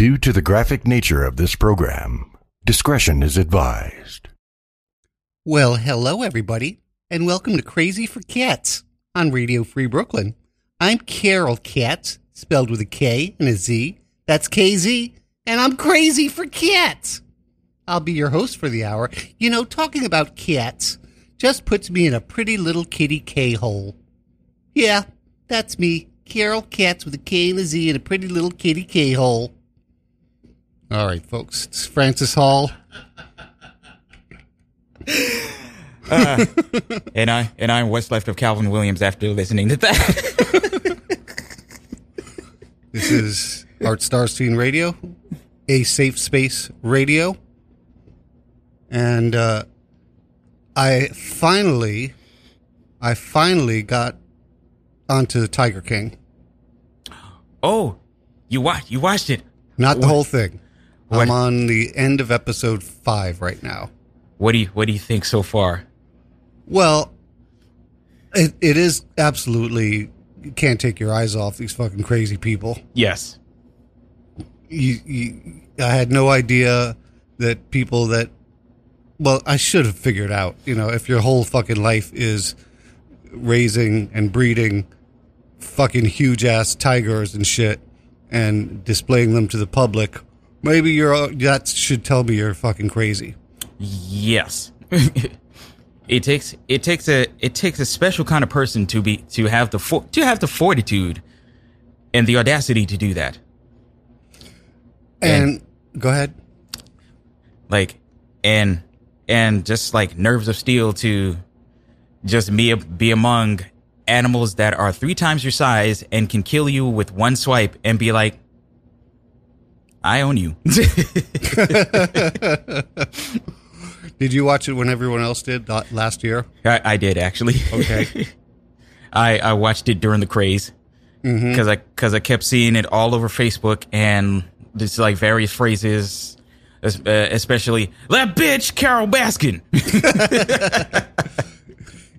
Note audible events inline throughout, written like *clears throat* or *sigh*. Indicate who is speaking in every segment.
Speaker 1: Due to the graphic nature of this program, discretion is advised.
Speaker 2: Well, hello, everybody, and welcome to Crazy for Cats on Radio Free Brooklyn. I'm Carol Katz, spelled with a K and a Z. That's KZ, and I'm crazy for cats. I'll be your host for the hour. You know, talking about cats just puts me in a pretty little kitty K hole. Yeah, that's me, Carol Katz with a K and a Z and a pretty little kitty K hole. All right, folks, it's Francis Hall.
Speaker 3: And I and I'm what's left of Calvin Williams after listening to that. *laughs*
Speaker 2: This is Art Starstein Radio, a safe space radio. And uh, I finally, I finally got onto the Tiger King.
Speaker 3: oh, you watch you watched it.
Speaker 2: Not the
Speaker 3: What-
Speaker 2: whole thing.
Speaker 3: What-
Speaker 2: I'm on the end of episode five right now.
Speaker 3: What do you what do you think so far?
Speaker 2: Well, it, it is absolutely you can't take your eyes off these fucking crazy people.
Speaker 3: Yes.
Speaker 2: you, you, I had no idea that people that, well, I should have figured out, you know, if your whole fucking life is raising and breeding fucking huge ass tigers and shit and displaying them to the public, maybe you're, that should tell me you're fucking crazy.
Speaker 3: Yes. *laughs* it takes it takes a it takes a special kind of person to be to have the for, to have the fortitude and the audacity to do that.
Speaker 2: And go ahead.
Speaker 3: Like and and just like nerves of steel to just be be among animals that are three times your size and can kill you with one swipe and be like I own you. *laughs*
Speaker 2: Did you watch it when everyone else did last year?
Speaker 3: I, I did actually.
Speaker 2: Okay. *laughs*
Speaker 3: I, I watched it during the craze because I because I kept seeing it all over Facebook and just like various phrases, uh, especially that bitch Carole Baskin. *laughs*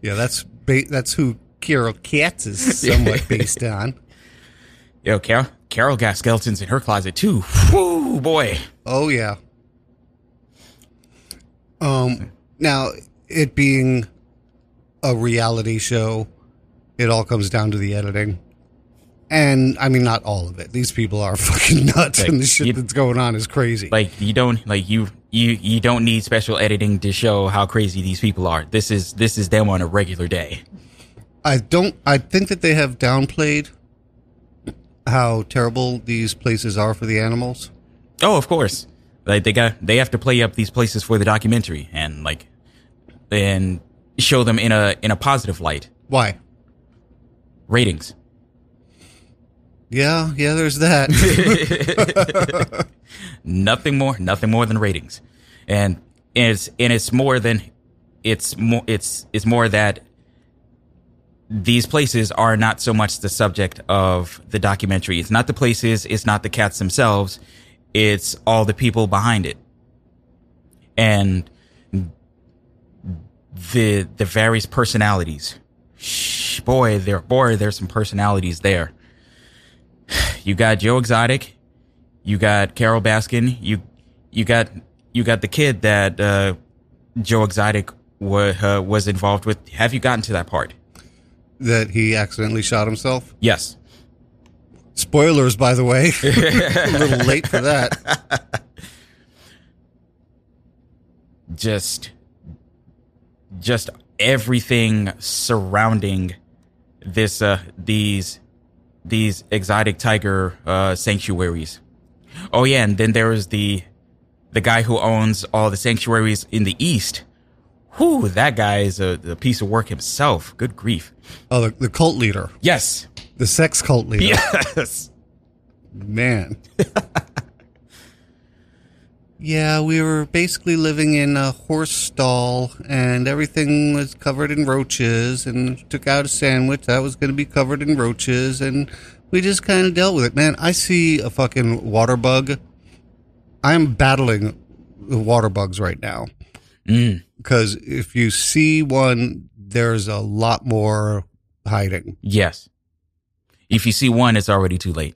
Speaker 2: Yeah, that's ba- that's who Carol Katz is somewhat based on.
Speaker 3: Yo, Carol Carol got skeletons in her closet too. Whoo boy.
Speaker 2: Oh yeah. Um now it being a reality show, it all comes down to the editing. And I mean not all of it. These people are *laughs* fucking nuts
Speaker 3: Like,
Speaker 2: and the shit
Speaker 3: you-
Speaker 2: that's going on is crazy.
Speaker 3: Like you don't like you you you don't need special editing to show how crazy these people are. This is this is them on a regular day.
Speaker 2: I don't I think that they have downplayed how terrible these places are for the animals.
Speaker 3: Oh, of course. Like they got they have to play up these places for the documentary and like and show them in a in a positive light.
Speaker 2: Why?
Speaker 3: Ratings.
Speaker 2: Yeah, yeah, there's that. *laughs*
Speaker 3: Nothing more, nothing more than ratings. And and it's and it's more than it's more it's it's more that these places are not so much the subject of the documentary. It's not the places, it's not the cats themselves, it's all the people behind it. And the the various personalities. Shh, boy, there boy, there's some personalities there. You got Joe Exotic, you got Carole Baskin, you you got you got the kid that uh, Joe Exotic wa- uh, was involved with. Have you gotten to that part?
Speaker 2: That he accidentally shot himself.
Speaker 3: Yes.
Speaker 2: Spoilers, by the way. *laughs* a little late for that. *laughs*
Speaker 3: Just just everything surrounding this uh these these exotic tiger uh sanctuaries. Oh yeah, and then there is the the guy who owns all the sanctuaries in the east. Whew, that guy is a, a piece of work himself. Good grief.
Speaker 2: Oh, the, the cult leader,
Speaker 3: Yes.
Speaker 2: the sex cult leader.
Speaker 3: Yes.
Speaker 2: Man. yeah, we were basically living in a horse stall, and everything was covered in roaches. And took out a sandwich that was going to be covered in roaches, and we just kind of dealt with it. Man, I see a fucking water bug. I'm battling the water bugs right now
Speaker 3: Mm,
Speaker 2: because if you see one, there's a lot more hiding.
Speaker 3: yes. If you see one, it's already too late.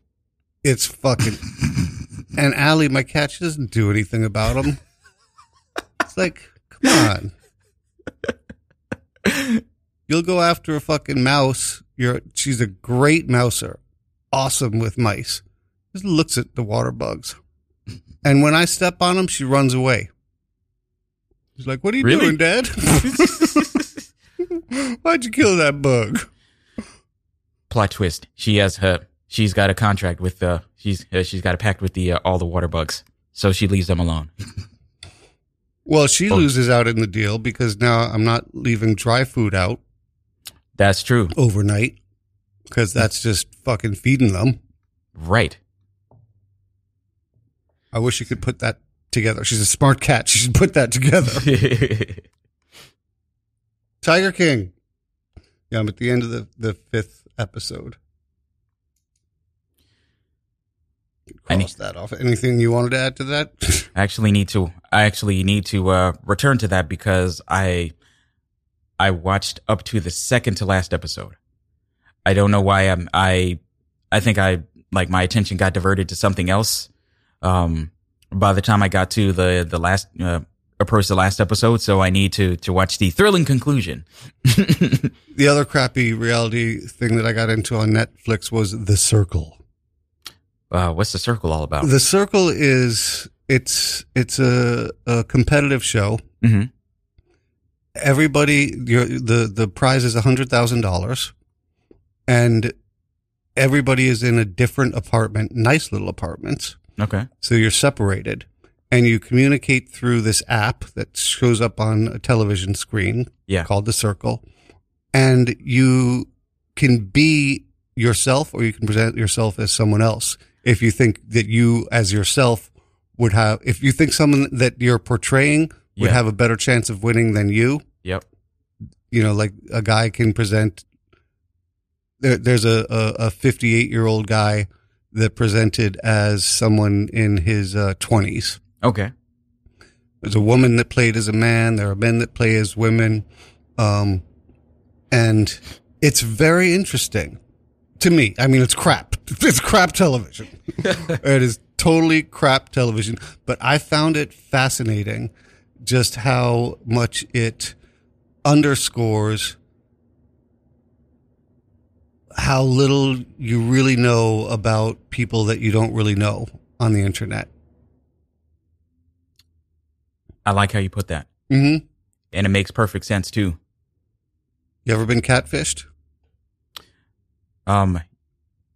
Speaker 2: It's fucking *laughs* And Allie, my cat, she doesn't do anything about them. It's like, come on. You'll go after a fucking mouse. You're she's a great mouser. Awesome with mice. Just looks at the water bugs. And when I step on them, she runs away. She's like, What are you
Speaker 3: Really?
Speaker 2: doing, Dad? *laughs* Why'd you kill that bug?
Speaker 3: Plot twist: She has her. She's got a contract with uh. She's uh, she's got a pact with the uh, all the water bugs, so she leaves them alone. *laughs*
Speaker 2: Well, she
Speaker 3: Oh.
Speaker 2: loses out in the deal because now I'm not leaving dry food out
Speaker 3: That's true.
Speaker 2: overnight because that's just fucking feeding them.
Speaker 3: Right.
Speaker 2: I wish you could put that together. She's a smart cat. She should put that together. *laughs* Tiger King. Yeah, I'm at the end of the, the fifth episode.
Speaker 3: I
Speaker 2: Cross that off. Anything you wanted to add to that? *laughs*
Speaker 3: I actually need to I actually need to uh return to that because I I watched up to the second to last episode. I don't know why I'm I I think I like my attention got diverted to something else. Um by the time I got to the the last uh, approach the last episode, so I need to to watch the thrilling conclusion. *laughs*
Speaker 2: the other crappy reality thing that I got into on Netflix was The Circle.
Speaker 3: Uh what's the circle all about?
Speaker 2: The Circle is it's it's a, a competitive show.
Speaker 3: Mhm.
Speaker 2: Everybody, the the prize is a hundred thousand dollars, and everybody is in a different apartment, nice little apartments.
Speaker 3: Okay.
Speaker 2: So you're separated, and you communicate through this app that shows up on a television screen
Speaker 3: Yeah.
Speaker 2: called the Circle, and you can be yourself or you can present yourself as someone else. If you think that you as yourself would have, if you think someone that you're portraying would
Speaker 3: Yeah.
Speaker 2: have a better chance of winning than you,
Speaker 3: Yep.
Speaker 2: you know, like a guy can present. There, there's a, a, a 58 year old guy that presented as someone in his uh, 20s.
Speaker 3: Okay.
Speaker 2: There's a woman that played as a man. There are men that play as women. Um, and it's very interesting to me. I mean, it's crap. *laughs* It's crap television. *laughs* it is totally crap television. But I found it fascinating just how much it underscores how little you really know about people that you don't really know on the internet.
Speaker 3: I like how you put that.
Speaker 2: hmm
Speaker 3: And it makes perfect sense too.
Speaker 2: You ever been catfished?
Speaker 3: Um,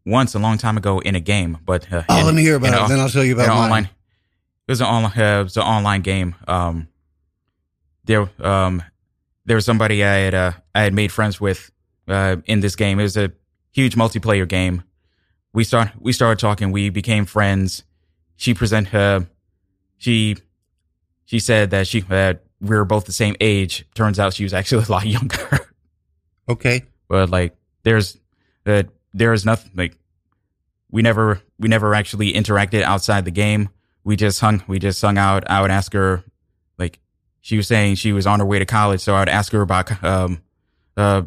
Speaker 3: once a long time ago in a game, but uh,
Speaker 2: Oh,
Speaker 3: in-
Speaker 2: let me hear about it.
Speaker 3: a-
Speaker 2: then I'll tell you about mine.
Speaker 3: online. It was an online. Uh, it was an online game. Um, there, um, there was somebody I had uh, I had made friends with uh, in this game. It was a huge multiplayer game. We start we started talking. We became friends. She present her. She she said that she that we were both the same age. Turns out she was actually *laughs* a lot younger.
Speaker 2: Okay.
Speaker 3: but like there's that there is nothing like we never we never actually interacted outside the game we just hung we just hung out i would ask her like she was saying she was on her way to college so i would ask her about um uh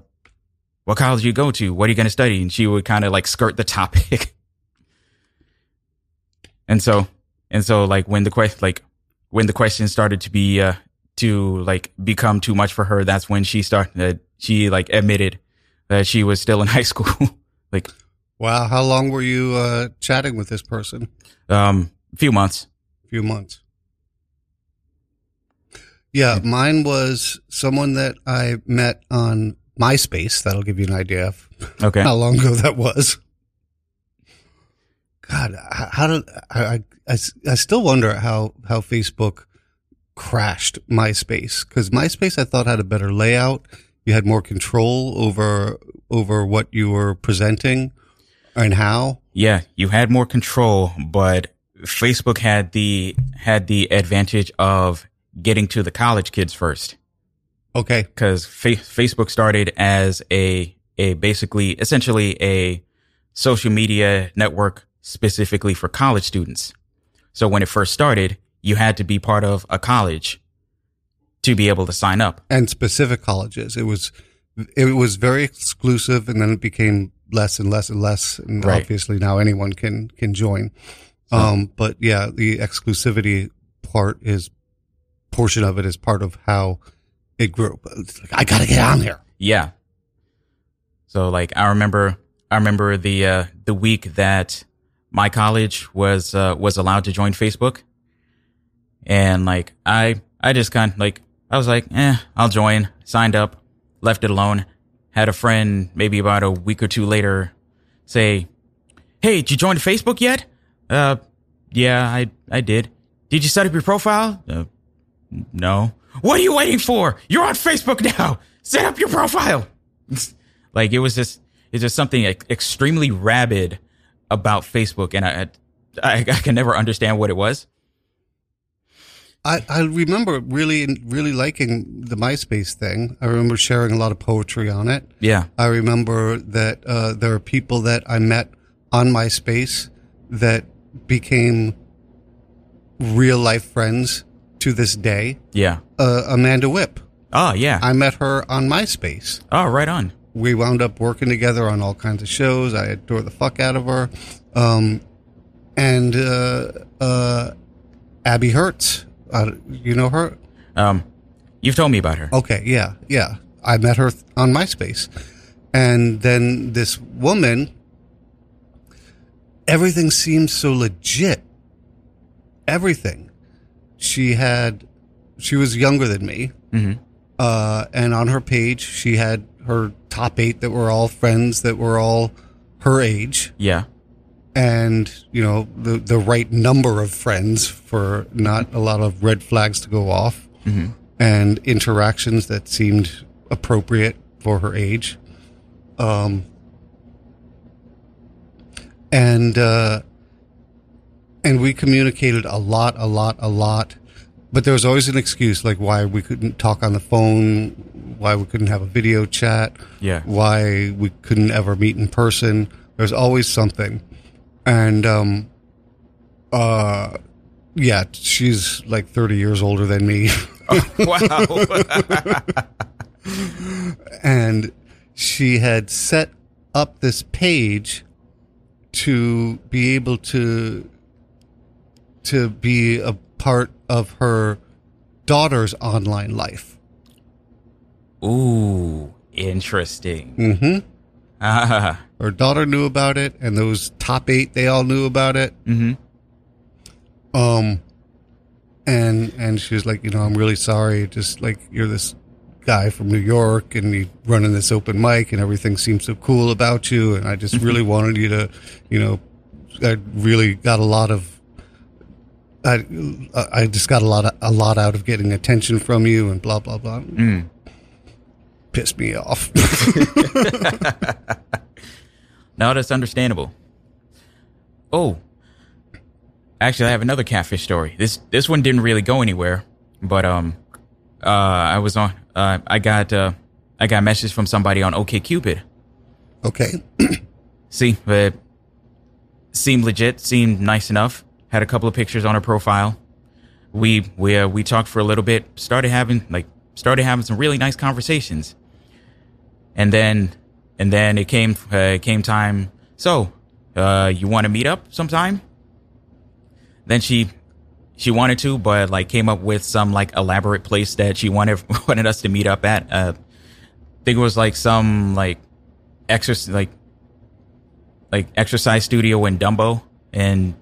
Speaker 3: what college you go to what are you going to study and she would kind of like skirt the topic *laughs* and so and so like when the question like when the question started to be uh to like become too much for her that's when she started uh, she like admitted that she was still in *laughs* high school like
Speaker 2: Wow. How long were you uh, chatting with this person?
Speaker 3: um a few months
Speaker 2: A few months. Yeah, mine was someone that I met on MySpace. That'll give you an idea of
Speaker 3: okay
Speaker 2: how long ago that was. God, how did I, I, I still wonder how, how Facebook crashed MySpace because MySpace I thought had a better layout. You had more control over over what you were presenting and how.
Speaker 3: yeah you had more control but facebook had the had the advantage of getting to the college kids first
Speaker 2: Okay,
Speaker 3: because fa- Facebook started as a a basically essentially a social media network specifically for college students. So when it first started, you had to be part of a college to be able to sign up.
Speaker 2: and specific colleges. It was it was very exclusive, and then it became less and less and less. And
Speaker 3: Right.
Speaker 2: obviously now anyone can can join. Um, but yeah, the exclusivity part is portion of it is part of how But it's like, I gotta get on there.
Speaker 3: Yeah. So like I remember I remember the uh the week that my college was uh was allowed to join Facebook. And like I I just kind of like I was like, "Eh, I'll join." Signed up, left it alone. Had a friend maybe about a week or two later say, "Hey, did you join Facebook yet?" Uh yeah, I I did. Did you set up your profile? Uh, no. What are you waiting for? You're on Facebook now. Set up your profile. *laughs* like it was just it's just something ex- extremely rabid about Facebook, and I, I I can never understand what it was.
Speaker 2: I, I remember really, really liking the MySpace thing. I remember sharing a lot of poetry on it.
Speaker 3: Yeah,
Speaker 2: I remember that uh, there are people that I met on MySpace that became real life friends to this day.
Speaker 3: yeah.
Speaker 2: Uh, Amanda Whip.
Speaker 3: Oh yeah.
Speaker 2: I met her on MySpace.
Speaker 3: oh right on.
Speaker 2: We wound up working together on all kinds of shows. I adore the fuck out of her. Um, and uh, uh, Abby Hertz. Uh, you know her?
Speaker 3: Um, you've told me about her.
Speaker 2: Okay, yeah, yeah. I met her th- on MySpace. And then this woman, everything seemed so legit. Everything. She had, she was younger than me.
Speaker 3: Mhm.
Speaker 2: Uh, and on her page, she had her top eight that were all friends that were all her age
Speaker 3: Yeah.
Speaker 2: and you know the the right number of friends for not a lot of red flags to go off and interactions that seemed appropriate for her age um and uh and we communicated a lot a lot a lot but there was always an excuse like why we couldn't talk on the phone why we couldn't have a video chat
Speaker 3: Yeah.
Speaker 2: why we couldn't ever meet in person. There's always something. And um uh yeah, she's like 30 years older than me. *laughs* *laughs*
Speaker 3: wow.
Speaker 2: and she had set up this page to be able to to be a part of her daughter's online life.
Speaker 3: Ooh, interesting.
Speaker 2: Mhm.
Speaker 3: Ah.
Speaker 2: Her daughter knew about it and those top 8 they all knew about it.
Speaker 3: Mhm.
Speaker 2: Um, and and she was like, you know, I'm really sorry. Just like you're this guy from New York, and you're running this open mic, and everything seems so cool about you. And I just really wanted you to, you know, I really got a lot of. I I just got a lot of, a lot out of getting attention from you, and blah blah blah.
Speaker 3: Mm.
Speaker 2: Pissed me off. *laughs*
Speaker 3: No, that's understandable. Oh, actually, I have another catfish story. This this one didn't really go anywhere, but um, uh, I was on. Uh, I got uh, I got a message from somebody on OKCupid.
Speaker 2: okay, *clears throat*
Speaker 3: See, but seemed legit, seemed nice enough. Had a couple of pictures on her profile. We we uh, we talked for a little bit. Started having like started having some really nice conversations. And then and then it came uh, it came time. So, uh, you want to meet up sometime? Then she she wanted to, but like came up with some like elaborate place that she wanted *laughs* wanted us to meet up at. Uh, I think it was like some like exercise like like exercise studio in Dumbo, and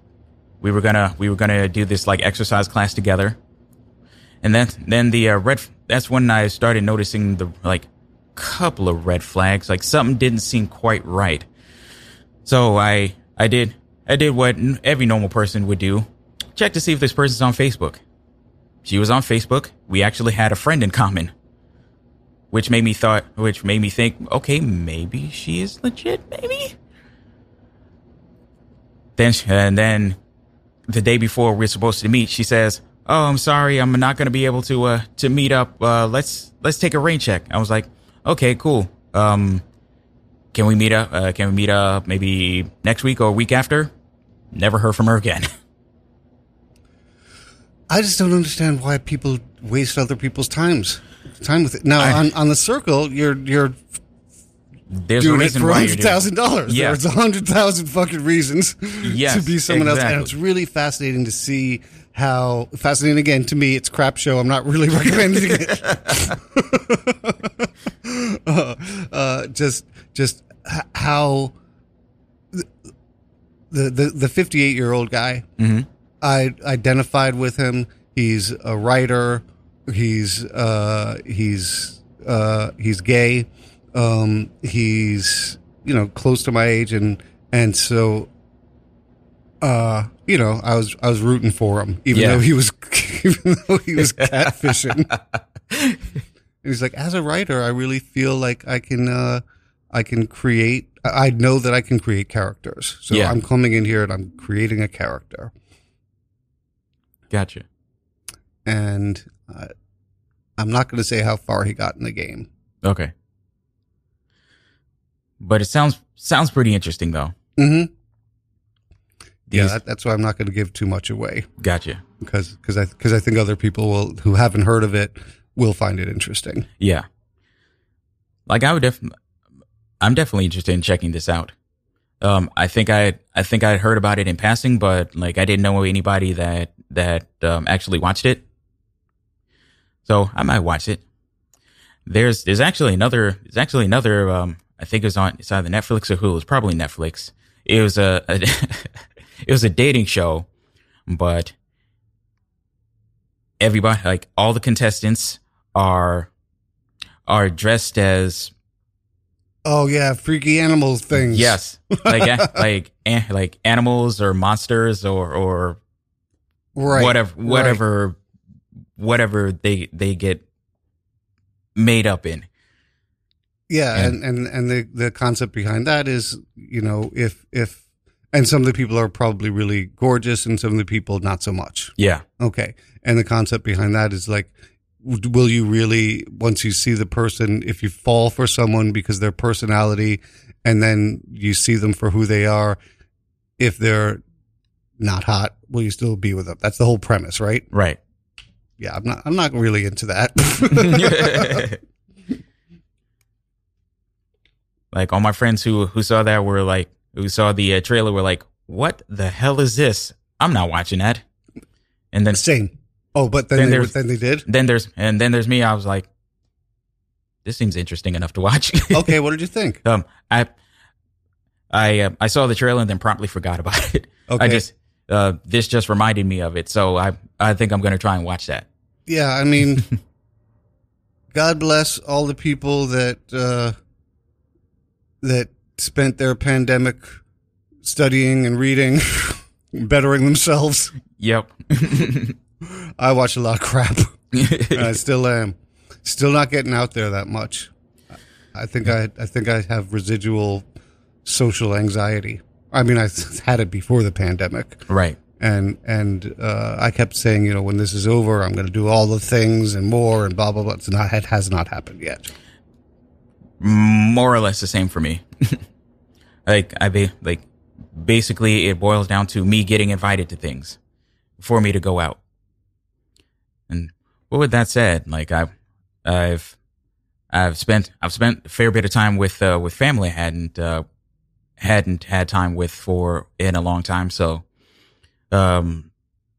Speaker 3: we were gonna we were gonna do this like exercise class together. And then then the uh, red that's when I started noticing the like couple of red flags. Like something didn't seem quite right. So I I did I did what every normal person would do. Check to see if this person's on Facebook. She was on Facebook. We actually had a friend in common. Which made me thought which made me think, okay, maybe she is legit, maybe? Then and then the day before we're supposed to meet, she says, "Oh, I'm sorry, I'm not going to be able to uh to meet up. Uh let's let's take a rain check." I was like, "Okay, cool. Um can we meet up uh, can we meet up maybe next week or a week after?" Never heard from her again. *laughs*
Speaker 2: I just don't understand why people waste other people's times time with it. Now
Speaker 3: I-
Speaker 2: on on the circle, you're you're
Speaker 3: there's a
Speaker 2: doing it for hundred
Speaker 3: doing
Speaker 2: thousand dollars.
Speaker 3: Yeah.
Speaker 2: There's a hundred thousand fucking reasons
Speaker 3: Yes,
Speaker 2: to be someone else, and it's really fascinating to see how fascinating. Again, to me, it's a crap show. I'm not really *laughs* recommending it. *laughs* *laughs* uh, uh, just, just how the the the 58 year old guy.
Speaker 3: Mhm.
Speaker 2: I identified with him. He's a writer. He's uh, he's uh, he's gay. Um, he's you know close to my age, and and so uh, you know I was I was rooting for him, even
Speaker 3: Yeah.
Speaker 2: though he was *laughs* even though he was catfishing. and *laughs* he's like, as a writer, I really feel like I can uh, I can create. I know that I can create characters. So
Speaker 3: Yeah.
Speaker 2: I'm coming in here and I'm creating a character
Speaker 3: Gotcha.
Speaker 2: and uh, I'm not going to say how far he got in the game.
Speaker 3: Okay. But it sounds sounds pretty interesting though.
Speaker 2: Mm-hmm. Yeah, that, that's why I'm not going to give too much away
Speaker 3: Gotcha.
Speaker 2: because because I because I think other people will who haven't heard of it will find it interesting.
Speaker 3: Yeah. Like I would definitely, I'm definitely interested in checking this out. Um, I think I, I think I'd heard about it in passing, but like I didn't know anybody that, that, um, actually watched it. So I might watch it. There's, there's actually another, there's actually another, um, I think it was on, it's either Netflix or Hulu. It's probably Netflix. It was a, a *laughs* it was a dating show, but everybody, like all the contestants are, are dressed as
Speaker 2: Oh yeah, freaky animals things.
Speaker 3: Yes, like *laughs* like like animals or monsters or or
Speaker 2: right.
Speaker 3: whatever
Speaker 2: right.
Speaker 3: whatever whatever they they get made up in.
Speaker 2: Yeah,
Speaker 3: And-
Speaker 2: and, and the the concept behind that is, you know, if if and some of the people are probably really gorgeous, and some of the people not so much.
Speaker 3: Yeah,
Speaker 2: Okay. And the concept behind that is like, will you really, once you see the person, if you fall for someone because their personality and then you see them for who they are, if they're not hot, will you still be with them? That's the whole premise, right?
Speaker 3: right.
Speaker 2: Yeah. I'm not, I'm not really into that. *laughs* *laughs* *laughs*
Speaker 3: like all my friends who who saw that were like who saw the uh, trailer were like, "What the hell is this? I'm not watching that." And then
Speaker 2: Same. Oh, but then,
Speaker 3: Then
Speaker 2: they, then they did?
Speaker 3: then there's and then there's me. I was like, "This seems interesting enough to watch." *laughs*
Speaker 2: Okay. What did you think?
Speaker 3: um, I I uh, I saw the trailer and then promptly forgot about it.
Speaker 2: Okay.
Speaker 3: I just uh, this just reminded me of it, so I I think I'm gonna try and watch that.
Speaker 2: Yeah, I mean, *laughs* God bless all the people that uh, that spent their pandemic studying and reading, *laughs* bettering themselves.
Speaker 3: Yep. *laughs*
Speaker 2: I watch a lot of crap, *laughs* and I still am. Still not getting out there that much. I think I, I think I have residual social anxiety. I mean, I had it before the pandemic,
Speaker 3: right.
Speaker 2: and and uh, I kept saying, you know, when this is over, I'm going to do all the things and more, and blah blah blah. It's not, it has not happened yet.
Speaker 3: More or less the same for me. *laughs* like I be like basically it boils down to me getting invited to things for me to go out. And what with that said, like I've I've I've spent I've spent a fair bit of time with uh, with family I hadn't uh, hadn't had time with for in a long time. So um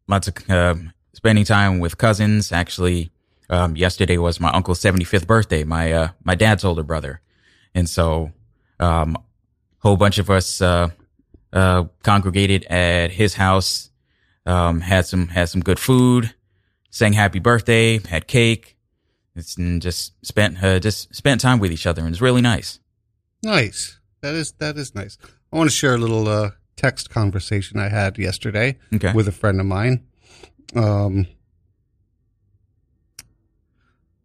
Speaker 3: lots of um spending time with cousins. Actually, um, yesterday was my uncle's 75th birthday, my uh, my dad's older brother, and so um, whole bunch of us uh, uh, congregated at his house. Um, had some had some good food, sang happy birthday, had cake. It's and just spent uh, just spent time with each other, and it's really nice.
Speaker 2: Nice. That is that is nice. I want to share a little uh, text conversation I had yesterday
Speaker 3: Okay.
Speaker 2: with a friend of mine. Um,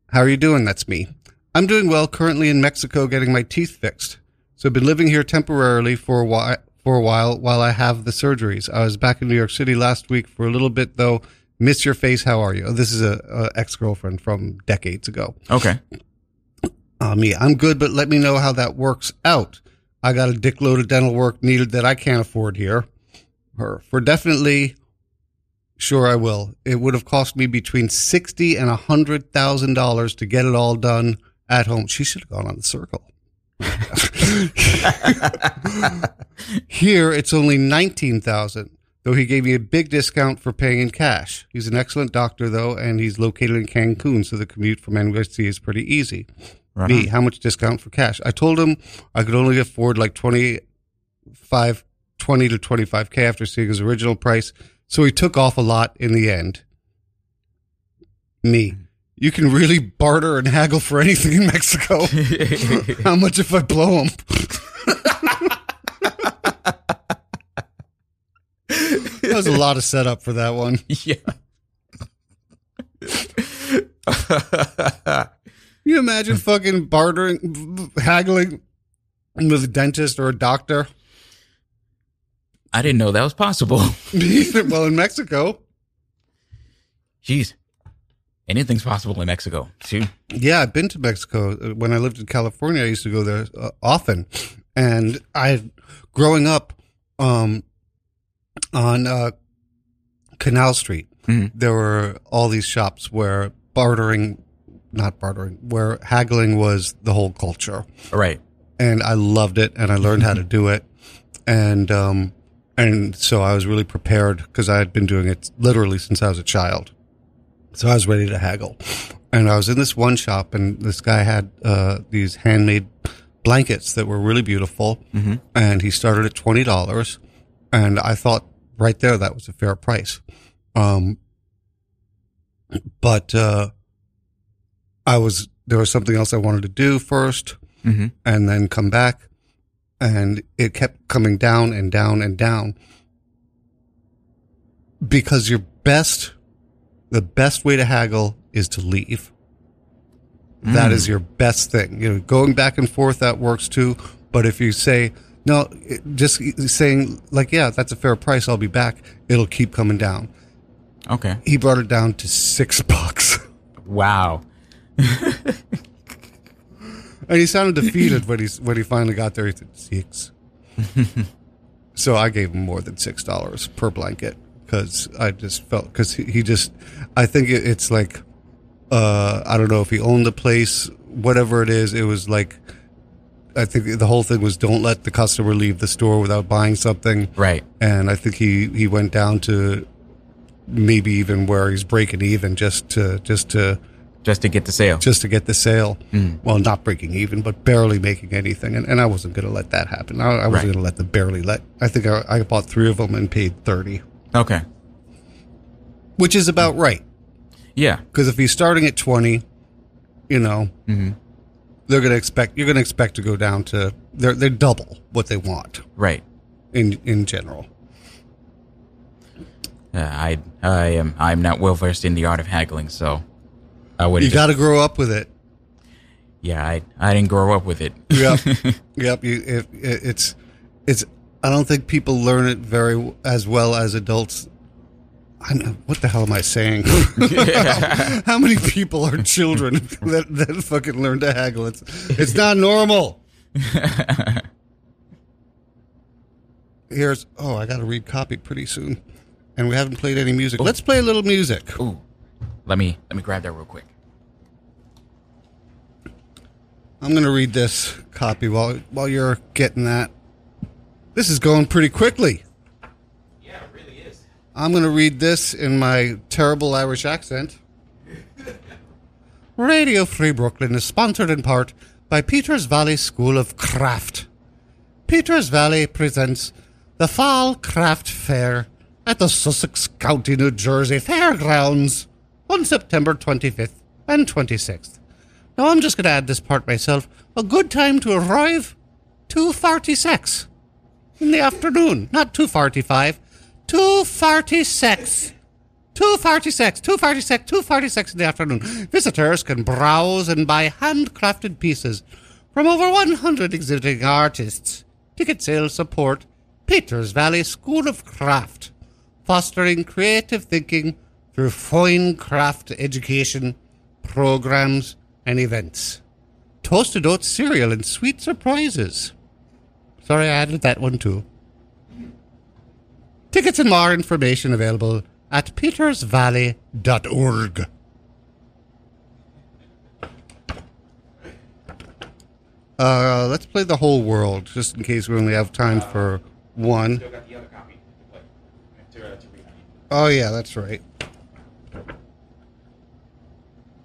Speaker 2: how are you doing? That's me. I'm doing well. Currently in Mexico, getting my teeth fixed. So I've been living here temporarily for a while. For a while, while I have the surgeries. I was back in New York City last week for a little bit, though. Miss your face. How are you? Oh, this is a, a ex girlfriend from decades ago.
Speaker 3: Okay.
Speaker 2: Uh, me, I'm good, but let me know how that works out. I got a dickload of dental work needed that I can't afford here. Her for definitely. Sure, I will. It would have cost me between sixty and a hundred thousand dollars to get it all done at home. She should have gone on the circle. *laughs* Here, it's only 19000 though he gave me a big discount for paying in cash. He's an excellent doctor, though, and he's located in Cancun, so the commute from NYC is pretty easy.
Speaker 3: Right
Speaker 2: Me, how much discount for cash? I told him I could only afford like 25, 20 to 25K after seeing his original price, so he took off a lot in the end. Me, you can really barter and haggle for anything in Mexico. *laughs* How much if I blow him? that was a lot of setup for that one.
Speaker 3: yeah.
Speaker 2: you imagine fucking bartering, haggling with a dentist or a doctor?
Speaker 3: I didn't know that was possible. *laughs*
Speaker 2: well, in Mexico,
Speaker 3: Jeez. Anything's possible in Mexico.
Speaker 2: Yeah, I've been to Mexico. When I lived in California, I used to go there uh, often. And I, growing up, um, on uh, Canal Street,
Speaker 3: Mhm.
Speaker 2: there were all these shops where bartering, not bartering, where haggling was the whole culture.
Speaker 3: Right.
Speaker 2: and I loved it and I learned how to do it. And, um, and so I was really prepared because I had been doing it literally since I was a child. So I was ready to haggle. And I was in this one shop and this guy had, uh, these handmade blankets that were really beautiful.
Speaker 3: Mhm.
Speaker 2: And he started at $20. And I thought right there that was a fair price. Um, but, uh, I was, there was something else I wanted to do first
Speaker 3: Mm-hmm.
Speaker 2: and then come back and it kept coming down and down and down. Because your best the best way to haggle is to leave. That is mm. your best thing. You know going back and forth that works too. But if you say no just saying like yeah that's a fair price i'll be back it'll keep coming down.
Speaker 3: Okay.
Speaker 2: he brought it down to six *laughs* bucks.
Speaker 3: Wow. *laughs*
Speaker 2: And he sounded defeated when he when he finally got there. He said six. *laughs* so I gave him more than six dollars per blanket because I just felt because he, he just I think it, it's like uh, I don't know if he owned the place, whatever it is. It was like I think the whole thing was don't let the customer leave the store without buying something.
Speaker 3: Right.
Speaker 2: And I think he he went down to maybe even where he's breaking even just to just to
Speaker 3: Just to get the sale.
Speaker 2: just to get the sale. Well, not breaking even, but barely making anything. And, and I wasn't going to let that happen. I, I wasn't
Speaker 3: Right.
Speaker 2: going to let the barely let. I think I, I bought three of them and paid 30,
Speaker 3: Okay.
Speaker 2: which is about right.
Speaker 3: Yeah.
Speaker 2: Because if he's starting at 20, you know, they're going to expect, you're going to expect to go down to, they're, they're double what they want
Speaker 3: Right.
Speaker 2: in, in general.
Speaker 3: Uh, I I am I'm not well versed in the art of haggling, so I would.
Speaker 2: You got to grow up with it.
Speaker 3: Yeah, I I didn't grow up with it.
Speaker 2: Yep. *laughs* yep. You, it, it, it's, it's, I don't think people learn it very as well as adults. I know, what the hell am I saying? *laughs* How many people are children *laughs* that, that fucking learn to haggle? It's, it's not normal. Here's, oh, I got to read copy pretty soon. And we haven't played any music. Oh. Let's play a little music.
Speaker 3: Ooh, let me let me grab that real quick.
Speaker 2: I'm going to read this copy while, while you're getting that. This is going pretty quickly.
Speaker 3: Yeah, it really is.
Speaker 2: I'm going to read this in my terrible Irish accent. *laughs* Radio Free Brooklyn is sponsored in part by Peters Valley School of Craft. Peters Valley presents the Fall Craft Fair at the Sussex County, New Jersey Fairgrounds on September 25th and 26th. Now, I'm just going to add this part myself. A good time to arrive 2.46 in the afternoon, not 2.45. 2.46. 2.46, 2.46, 2.46 in the afternoon. Visitors can browse and buy handcrafted pieces from over 100 exhibiting artists. Ticket sales support Peters Valley School of Craft, fostering creative thinking through fine craft education, programs, and events. Toasted oat cereal and sweet surprises. Sorry, I added that one too. Tickets and more information available at petersvalley.org. Uh, let's play the whole world, just in case we only have time for one.
Speaker 3: Still got the other copy to play. To, to read.
Speaker 2: Oh yeah, that's right.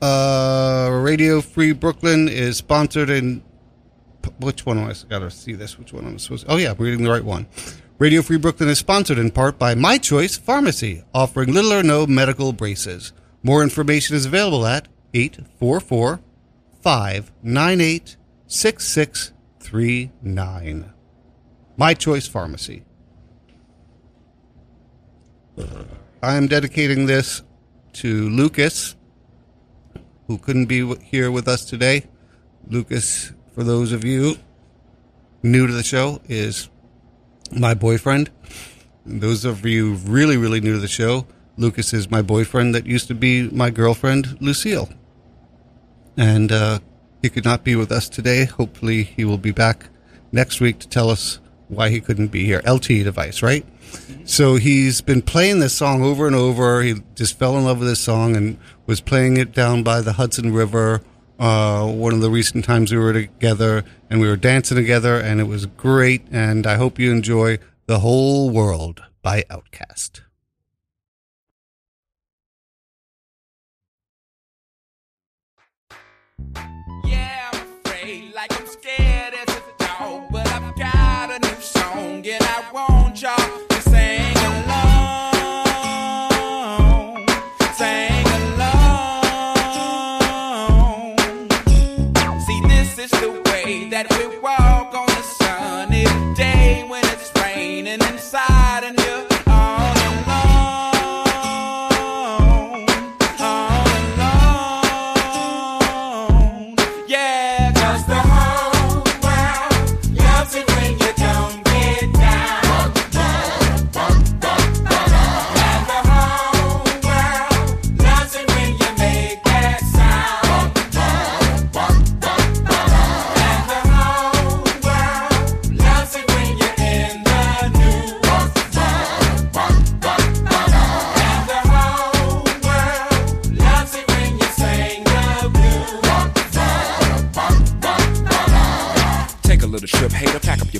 Speaker 2: Uh, Radio Free Brooklyn is sponsored in. Which one am I? Got to see this. Which one am I supposed? To, oh yeah, I'm reading the right one. Radio Free Brooklyn is sponsored in part by My Choice Pharmacy, offering little or no medical braces. More information is available at 844 598 6639. My Choice Pharmacy. I am dedicating this to Lucas, who couldn't be here with us today. Lucas, for those of you new to the show, is my boyfriend. Those of you really, really new to the show, Lucas is my boyfriend that used to be my girlfriend, Lucille. And uh, he could not be with us today. Hopefully, he will be back next week to tell us why he couldn't be here. LTE device, right? So he's been playing this song over and over. He just fell in love with this song and was playing it down by the Hudson River. Uh, one of the recent times we were together and we were dancing together and it was great. And I hope you enjoy The Whole World by OutKast.
Speaker 4: Yeah, I'm afraid, like I'm scared as a dog. But I've got a new song, and I want y'all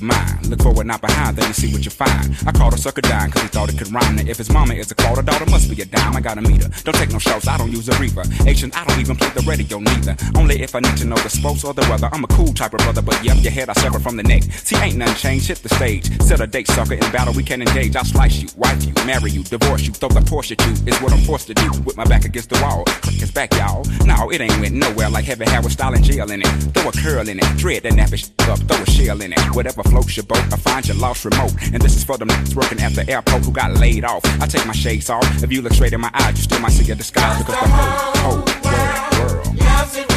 Speaker 5: your mind. Look forward, not behind, then you see what you find. I called a sucker dime, cause he thought it could rhyme. Now, if his mama is a quarter, daughter must be a dime. I gotta meet her. Don't take no shots, I don't use a reaper. Asian, I don't even play the radio neither. Only if I need to know the sports or the weather. I'm a cool type of brother, but yep, your head I sever from the neck. See, ain't nothing changed, hit the stage. Set a date, sucker, in battle we can engage. I'll slice you, wife you, marry you, divorce you, throw the Porsche at you. Is what I'm forced to do. With my back against the wall. His back, y'all. No, it ain't went nowhere like heavy hair with style and jail in it. Throw a curl in it, dread that nappy up, throw a shell in it. Whatever floats your boat, I find your lost remote. And this is for them niggas working at the airport who got laid off. I take my shades off. If you look straight in my eyes, you still might see a disguise because
Speaker 4: the whole, whole world, world. It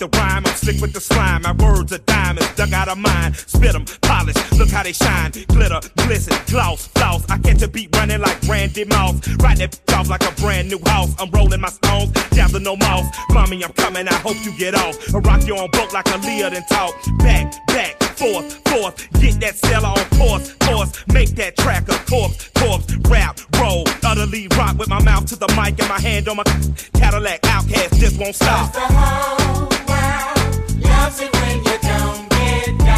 Speaker 6: with the rhyme, I'm slick with the slime. My words are diamonds, dug out of mine. Spit them, polish, look how they shine. Glitter, glisten, gloss, floss. I catch a beat running like Randy Moss. That bitch off like a brand new house. I'm rolling my stones, down no mouse. Mommy, I'm coming, I hope you get off. I rock you on boat like a Leah and talk. Back, back, forth, forth. Get that seller on course, course. Make that track a corpse, corpse. Rap, roll, utterly rock with my mouth to the mic and my hand on my Cadillac. OutKast just won't stop.
Speaker 4: The whole world loves it when you don't get down.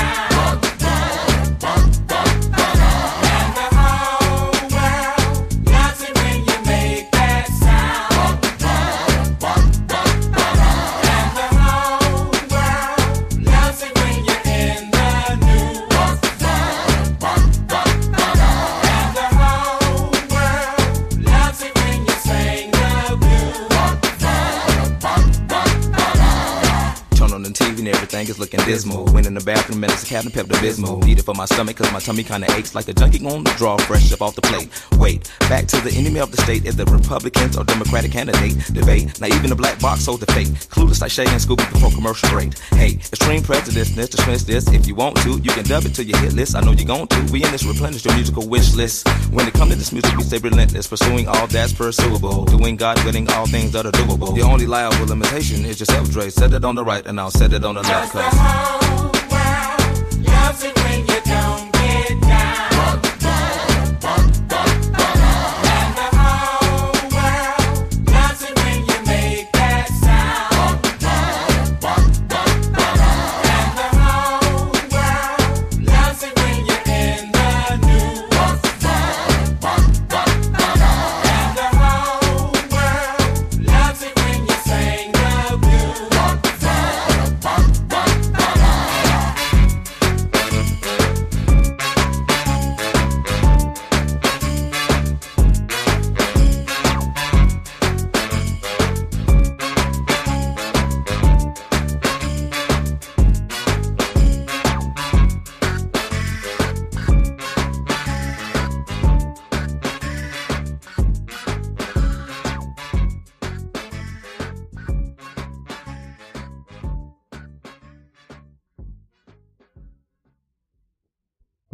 Speaker 7: Everything is looking dismal. Went in the bathroom and it's a Captain Pepto Bismol. Need it for my stomach cause my tummy kinda aches like a junkie on the draw fresh up off the plate. Wait, back to the enemy of the state is the Republicans or Democratic candidate debate. Now even the black box holds the fake. Clueless like Shay and Scooby before commercial break. Hey, extreme prejudice, this dismiss this. If you want to, you can dub it to your hit list. I know you're going to. We in this replenish your musical wish list. When it comes to this music, we stay relentless, pursuing all that's pursuable. Doing God willing all things that are doable. The only liable limitation is yourself, Dre. Set it on the right and I'll set it on the left.
Speaker 4: The
Speaker 7: Cause
Speaker 4: whole world loves it when you don't get.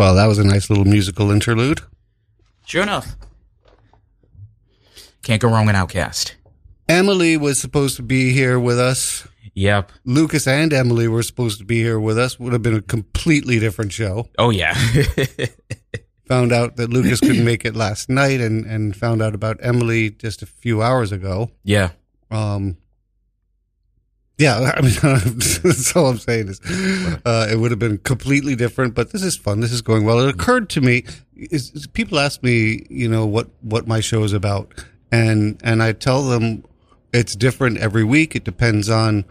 Speaker 2: Well, that was a nice little musical interlude.
Speaker 3: Sure enough. Can't go wrong in OutKast.
Speaker 2: Emily was supposed to be here with us.
Speaker 3: Yep.
Speaker 2: Lucas and Emily were supposed to be here with us. Would have been a completely different show.
Speaker 3: Oh yeah. *laughs*
Speaker 2: Found out that Lucas couldn't make it last night and, and found out about Emily just a few hours ago.
Speaker 3: yeah.
Speaker 2: Um, yeah, *laughs* I mean, *laughs* that's all I'm saying is uh, it would have been completely different, but this is fun. This is going well. It occurred to me, is, is people ask me, you know, what, what my show is about. And, and I tell them it's different every week. It depends on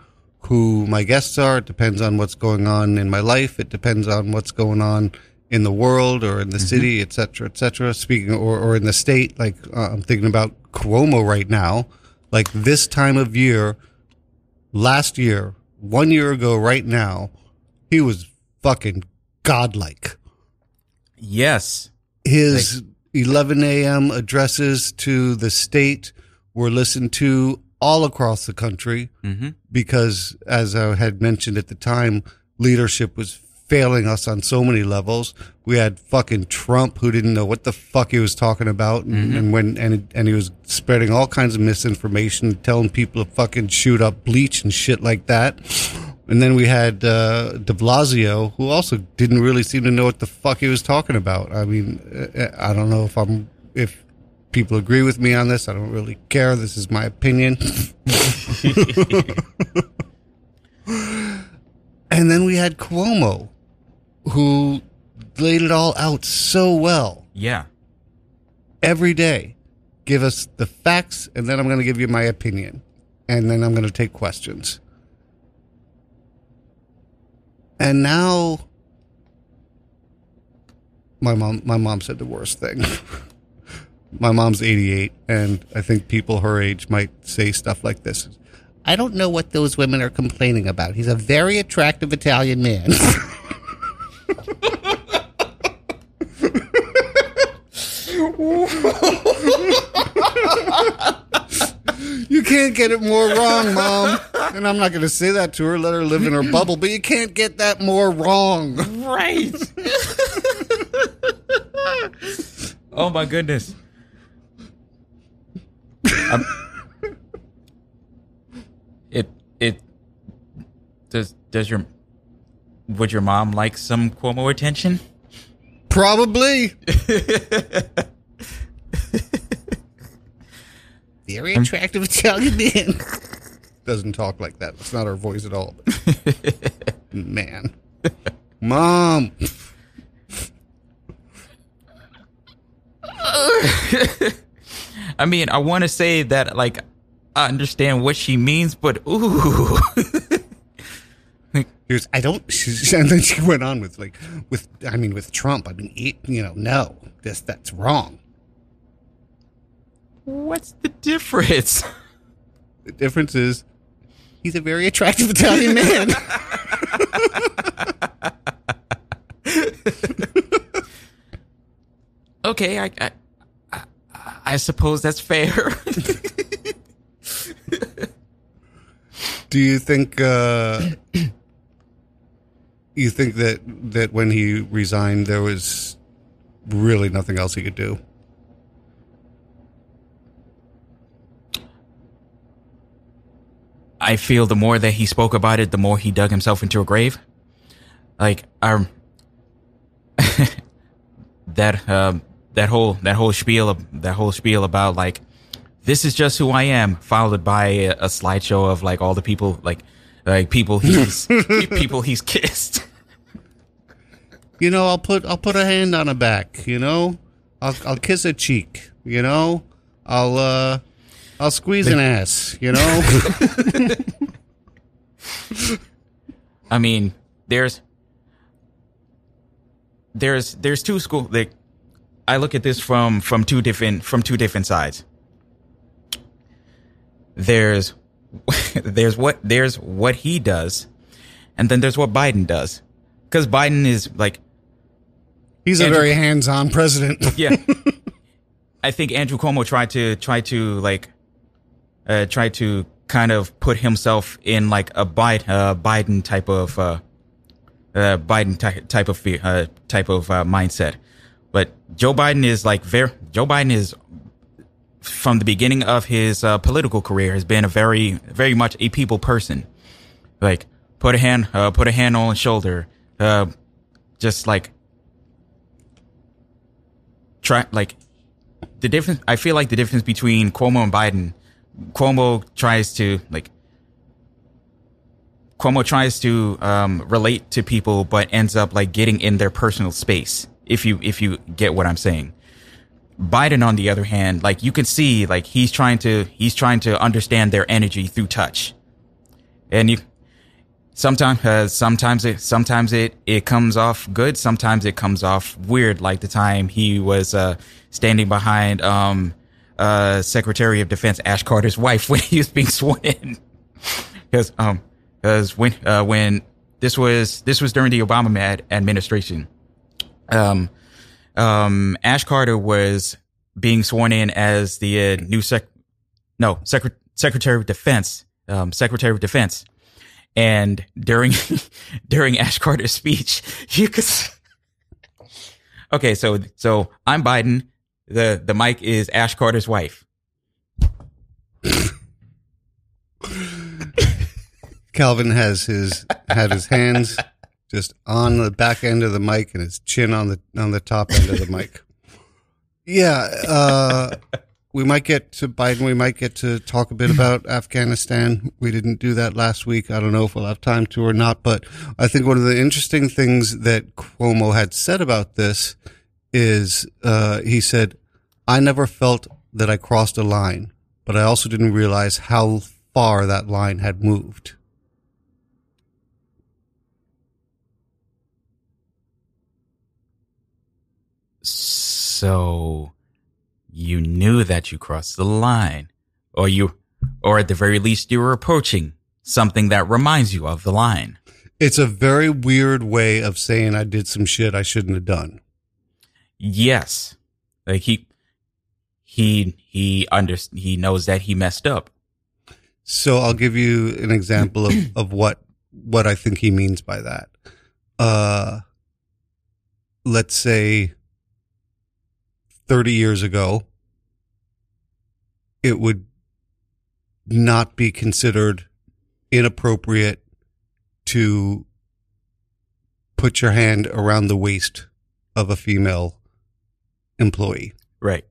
Speaker 2: who my guests are. It depends on what's going on in my life. It depends on what's going on in the world or in the city, et cetera, et cetera. Speaking or, or in the state, like uh, I'm thinking about Cuomo right now. Like this time of year, last year, one year ago, right now, he was fucking godlike.
Speaker 3: Yes.
Speaker 2: His 11 a.m. addresses to the state were listened to all across the country
Speaker 3: Mm-hmm.
Speaker 2: because, as I had mentioned at the time, leadership was failing us on so many levels. We had fucking Trump who didn't know what the fuck he was talking about, and, and when and and he was spreading all kinds of misinformation, telling people to fucking shoot up bleach and shit like that. And then we had uh, De Blasio, who also didn't really seem to know what the fuck he was talking about. I mean, uh, I don't know if I'm if people agree with me on this. I don't really care. This is my opinion. *laughs* *laughs* and then we had Cuomo, who laid it all out so well
Speaker 3: Yeah.
Speaker 2: every day. Give us the facts, and then I'm going to give you my opinion, and then I'm going to take questions. And now, my mom, my mom said the worst thing. *laughs* my mom's 88, and I think people her age might say stuff like this. I don't know what those women are complaining about. He's a very attractive Italian man. *laughs* You can't get it more wrong, Mom. And I'm not going to say that to her, let her live in her bubble, but you can't get that more wrong.
Speaker 3: Right. oh my goodness. Um, it it does does your would your mom like some Cuomo attention?
Speaker 2: Probably. *laughs* *laughs* Very attractive Italian man. *laughs* Doesn't talk like that. It's not our voice at all. *laughs* man. Mom.
Speaker 3: I mean, I want to say that like I understand what she means, but ooh.
Speaker 2: I don't, she, and then she went on with like, with, I mean, with Trump, I mean, it, you know, no, this, that's wrong.
Speaker 3: What's the difference? *laughs*
Speaker 2: The difference is he's a very attractive Italian man. *laughs*
Speaker 3: okay, I, I, I, I suppose that's fair. *laughs*
Speaker 2: Do you think uh, you think that that when he resigned there was really nothing else he could do?
Speaker 3: I feel the more that he spoke about it, the more he dug himself into a grave. Like, um, *laughs* that um, that whole that whole spiel of that whole spiel about like this is just who I am, followed by a, a slideshow of like all the people like like people he's *laughs* people he's kissed.
Speaker 2: You know, I'll put I'll put a hand on a back. You know, I'll I'll kiss a cheek. You know, I'll uh I'll squeeze an ass. You know, *laughs*
Speaker 3: I mean, there's there's there's two school like I look at this from from two different from two different sides. There's *laughs* there's what there's what he does, and then there's what Biden does. Because Biden is like
Speaker 2: he's a very hands-on president. *laughs*
Speaker 3: yeah. I think Andrew Cuomo tried to try to like uh try to kind of put himself in like a Biden uh, Biden type of uh, uh Biden ty- type of fear, uh, type of uh, mindset. But Joe Biden is like very Joe Biden is from the beginning of his political career has been a very very much a people person. Like put a hand put a hand on his shoulder just like try like the difference I feel like the difference between Cuomo and Biden Cuomo tries to like Cuomo tries to um, relate to people but ends up like getting in their personal space if you if you get what I'm saying. Biden on the other hand like you can see like he's trying to he's trying to understand their energy through touch. And you sometimes uh, sometimes it sometimes it it comes off good sometimes it comes off weird like the time he was uh standing behind um uh secretary of defense ash carter's wife *laughs* when he was being sworn in because um because when uh when this was this was during the obama ad- administration um um ash carter was being sworn in as the uh, new sec no secret secretary of defense um secretary of defense and during *laughs* during Ash Carter's speech, *laughs* you could. Okay, so so I'm Biden. The The mic is Ash Carter's wife. *laughs*
Speaker 2: Calvin has his had his hands just on the back end of the mic and his chin on the on the top end of the mic. Yeah, uh, we might get to Biden. We might get to talk a bit about Afghanistan. We didn't do that last week. I don't know if we'll have time to or not. But I think one of the interesting things that Cuomo had said about this is uh, he said, "I never felt that I crossed a line, but I also didn't realize how far that line had moved."
Speaker 3: So you knew that you crossed the line, or you, or at the very least, you were approaching something that reminds you of the line.
Speaker 2: It's a very weird way of saying I did some shit I shouldn't have done.
Speaker 3: Yes, like he, he, he under he knows that he messed up.
Speaker 2: So I'll give you an example of, *clears throat* of what what I think he means by that. Uh let's say 30 years ago it would not be considered inappropriate to put your hand around the waist of a female employee.
Speaker 3: Right.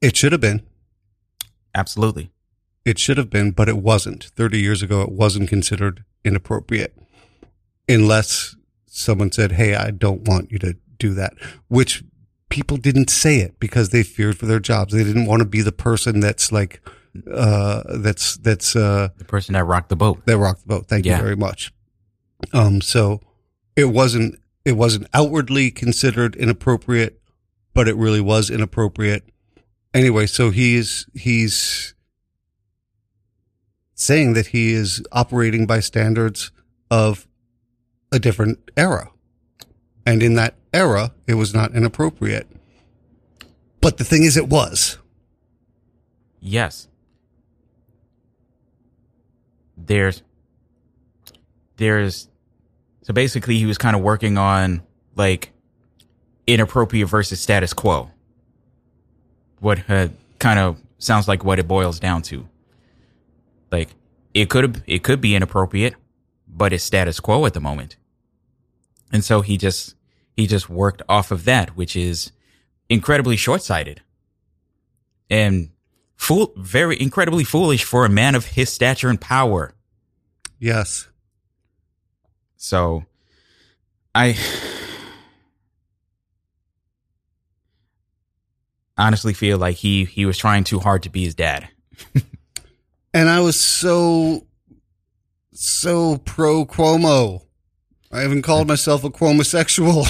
Speaker 2: It should have been.
Speaker 3: Absolutely.
Speaker 2: It should have been, but it wasn't. 30 years ago, it wasn't considered inappropriate unless someone said, Hey, I don't want you to do that, which people didn't say it because they feared for their jobs. They didn't want to be the person that's like, uh, that's, that's, uh,
Speaker 3: The person that rocked the boat.
Speaker 2: that rocked the boat. Thank
Speaker 3: Yeah.
Speaker 2: you very much. Um, so it wasn't, it wasn't outwardly considered inappropriate, but it really was inappropriate. Anyway, so he's, he's, saying that he is operating by standards of a different era. And in that era, it was not inappropriate. But the thing is, it was.
Speaker 3: Yes. There's there's so basically he was kind of working on like inappropriate versus status quo. What uh, kind of sounds like what it boils down to. Like it could it could be inappropriate, but it's status quo at the moment. And so he just he just worked off of that, which is incredibly short-sighted. And fool very incredibly foolish for a man of his stature and power.
Speaker 2: Yes.
Speaker 3: So I honestly feel like he he was trying too hard to be his dad. *laughs*
Speaker 2: And I was so, so pro Cuomo. I even called myself a Cuomosexual.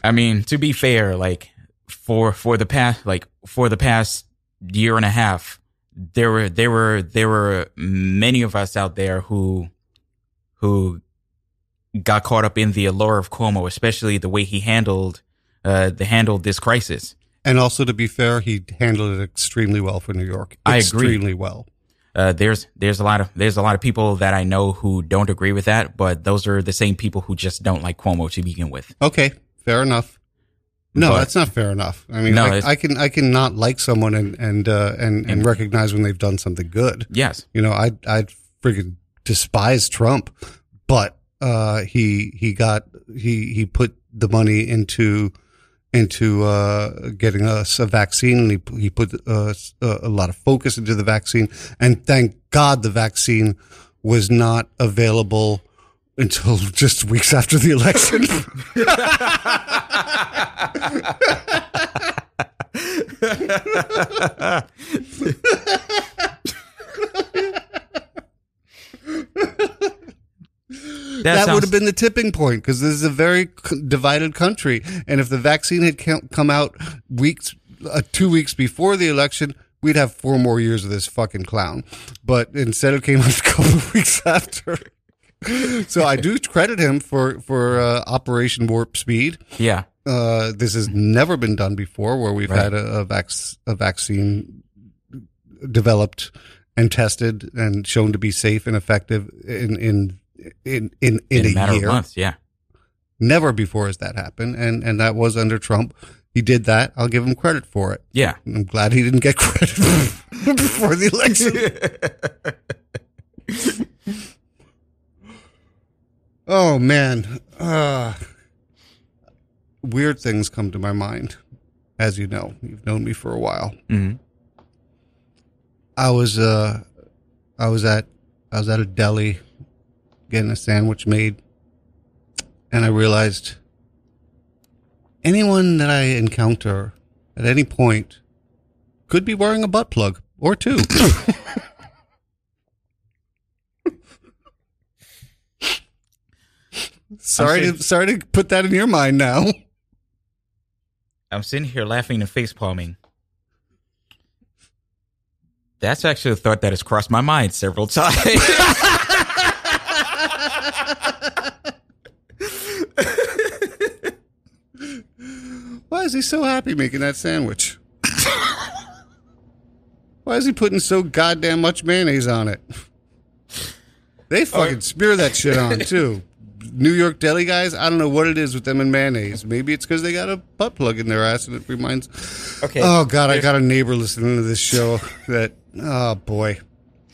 Speaker 2: *laughs*
Speaker 3: I mean, to be fair, like for for the past like for the past year and a half, there were there were there were many of us out there who who got caught up in the allure of Cuomo, especially the way he handled uh the handled this crisis.
Speaker 2: and also, to be fair, he handled it extremely well for New York.
Speaker 3: I agree.
Speaker 2: Extremely well.
Speaker 3: Uh, there's there's a lot of there's a lot of people that I know who don't agree with that, but those are the same people who just don't like Cuomo to begin with.
Speaker 2: Okay, fair enough. No,
Speaker 3: But-
Speaker 2: that's not fair enough. I mean,
Speaker 3: No,
Speaker 2: I, I can I can not like someone and and uh, and and recognize when they've done something good.
Speaker 3: Yes,
Speaker 2: You know, I I freaking despise Trump, but uh, he he got he he put the money into into uh, getting us a vaccine, and he he put uh, a, a lot of focus into the vaccine, and thank God the vaccine was not available until *laughs* just weeks after the election. *laughs* *laughs*
Speaker 3: that,
Speaker 2: that
Speaker 3: sounds-
Speaker 2: would have been the tipping point because this is a very c- divided country. And if the vaccine had come out weeks, uh, two weeks before the election, we'd have four more years of this fucking clown. But instead, it came out a *laughs* couple of weeks after. so I do credit him for for uh, Operation Warp Speed.
Speaker 3: yeah.
Speaker 2: Uh, this has never been done before, where we've
Speaker 3: Right.
Speaker 2: had a, a, vac- a vaccine developed and tested and shown to be safe and effective in in in in, in,
Speaker 3: in a
Speaker 2: a
Speaker 3: matter
Speaker 2: year.
Speaker 3: of months. Yeah,
Speaker 2: Never before has that happened, and and that was under Trump. He did that. I'll give him credit for it.
Speaker 3: yeah.
Speaker 2: I'm glad he didn't get credit *laughs* before the election. *laughs* oh man, uh, weird things come to my mind. As you know, you've known me for a while.
Speaker 3: hmm
Speaker 2: I was uh, I was at I was at a deli getting a sandwich made, and I realized anyone that I encounter at any point could be wearing a butt plug or two. *laughs* sorry
Speaker 3: I'm
Speaker 2: to sorry to put that in your mind now.
Speaker 3: I'm sitting here laughing and face palming. That's actually a thought that has crossed my mind several *laughs* times.
Speaker 2: Is he so happy making that sandwich? *laughs* Why is he putting so goddamn much mayonnaise on it? They fucking smear that shit on *laughs* too. New York deli guys, I don't know what it is with them and mayonnaise. Maybe it's because they got a butt plug in their ass and it reminds.
Speaker 3: okay.
Speaker 2: Oh God, I got a neighbor listening to this show. *laughs* That oh boy,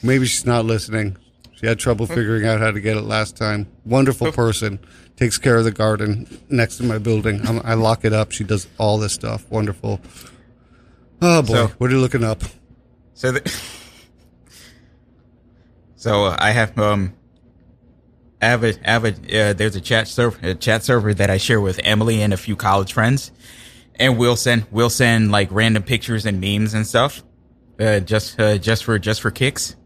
Speaker 2: maybe she's not listening. She had trouble figuring out how to get it last time. Wonderful person, takes care of the garden next to my building. I'm, I lock it up. She does all this stuff. Wonderful. Oh boy,
Speaker 3: So-
Speaker 2: what are you looking up?
Speaker 3: So, the, so uh, I have um, I have a, I uh, there's a chat server, a chat server that I share with Emily and a few college friends, and we'll send we'll send like random pictures and memes and stuff, uh, just uh, just for just for kicks.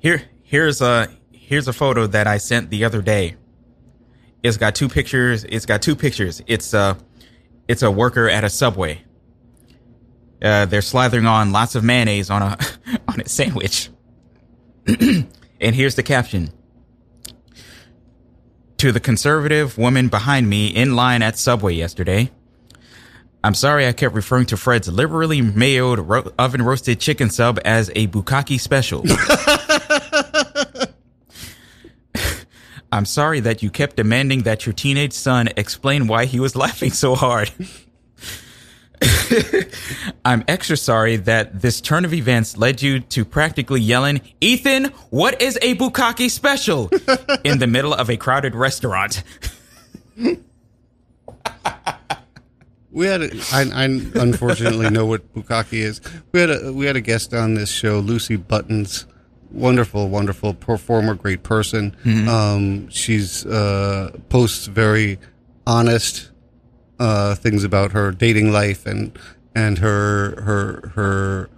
Speaker 3: Here here's a here's a photo that I sent the other day. It's got two pictures. It's got two pictures. It's uh it's a worker at a subway uh, they're slathering on lots of mayonnaise on a *laughs* on a sandwich. *clears throat* and here's the caption. To the conservative woman behind me in line at Subway yesterday. I'm sorry I kept referring to Fred's liberally mayoed ro- oven roasted chicken sub as a bukkake special. *laughs* I'm sorry that you kept demanding that your teenage son explain why he was *laughs* laughing so hard. *laughs* I'm extra sorry that this turn of events led you to practically yelling, Ethan, what is a bukkake special? *laughs* in the middle of a crowded restaurant.
Speaker 2: We had, a, I, I unfortunately know what bukkake is. We had a we had a guest on this show, Lucy Buttons, wonderful, wonderful performer, great person. Um, she's uh, posts very honest uh, things about her dating life and and her her her.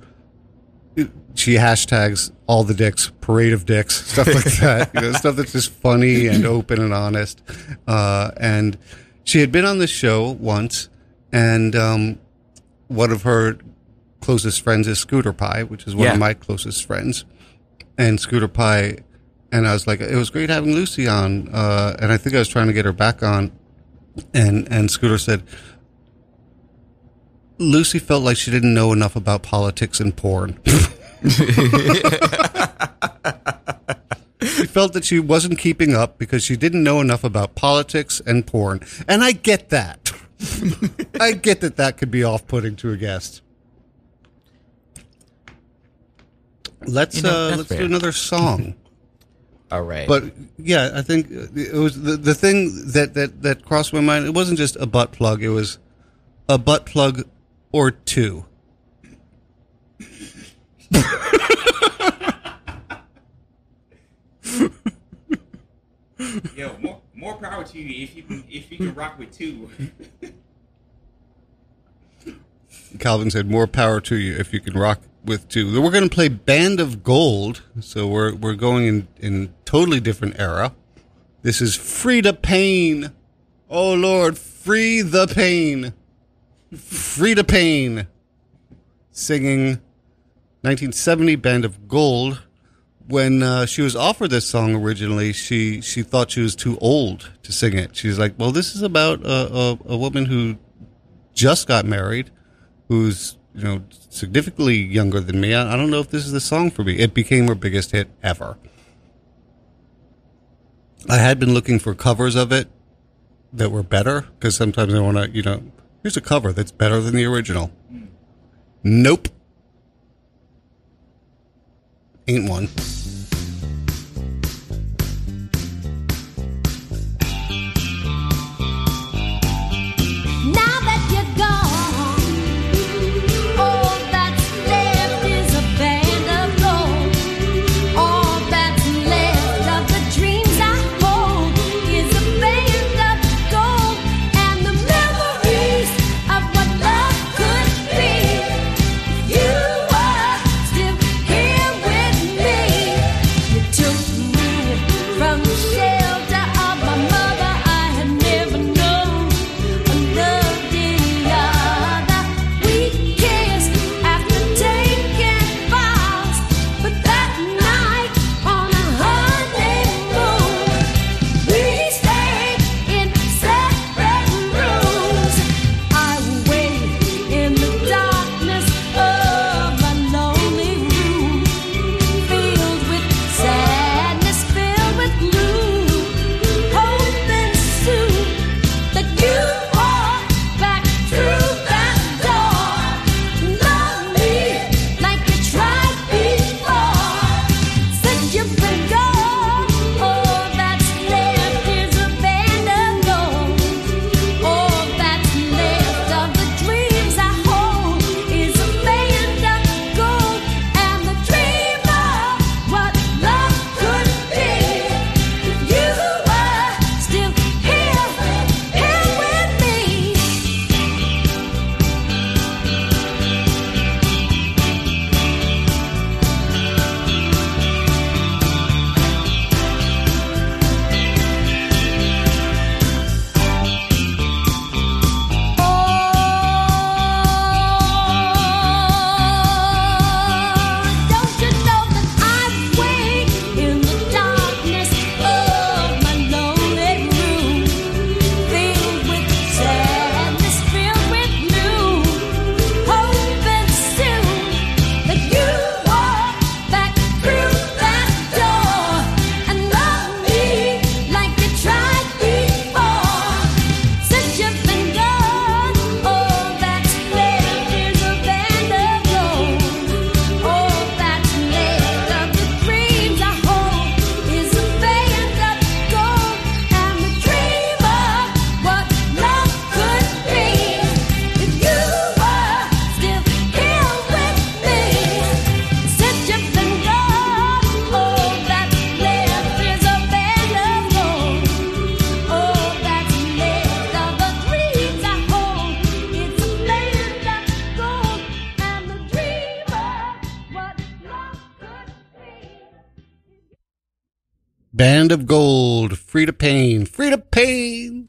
Speaker 2: She hashtags all the dicks, parade of dicks, *laughs* stuff like that. you know, stuff that's just funny and *laughs* open and honest. Uh, and she had been on the show once, and um, one of her closest friends is Scooter Pie, which is one
Speaker 3: Yeah.
Speaker 2: of my closest friends. And Scooter Pie, and I was like, it was great having Lucy on. Uh, and I think I was trying to get her back on. And, and Scooter said, Lucy felt like she didn't know enough about politics and porn. *laughs* she felt that she wasn't keeping up because she didn't know enough about politics and porn. And I get that. *laughs* I get that that could be off putting to a guest. Let's
Speaker 3: You know,
Speaker 2: uh, let's
Speaker 3: fair.
Speaker 2: do another song. *laughs*
Speaker 3: All right.
Speaker 2: But yeah, I think it was the the thing that that that crossed my mind. It wasn't just a butt plug; it was a butt plug or two. *laughs*
Speaker 3: Yo, more, more power to you if you can, if you can rock with two. *laughs*
Speaker 2: Calvin said, "More power to you if you can rock with two. We're going to play Band of Gold, so we're we're going in in totally different era. This is Freda Payne. Oh Lord, free the pain. Freda Payne singing 1970 Band of Gold. When uh, she was offered this song originally, she she thought she was too old to sing it. She's like, "Well, this is about a, a, a woman who just got married, who's you know significantly younger than me. I, I don't know if this is the song for me. It became her biggest hit ever. I had been looking for covers of it that were better because sometimes I want to, you know, here's a cover that's better than the original. Nope, ain't one.
Speaker 8: Of Gold,
Speaker 2: Freda Payne, Freda Payne.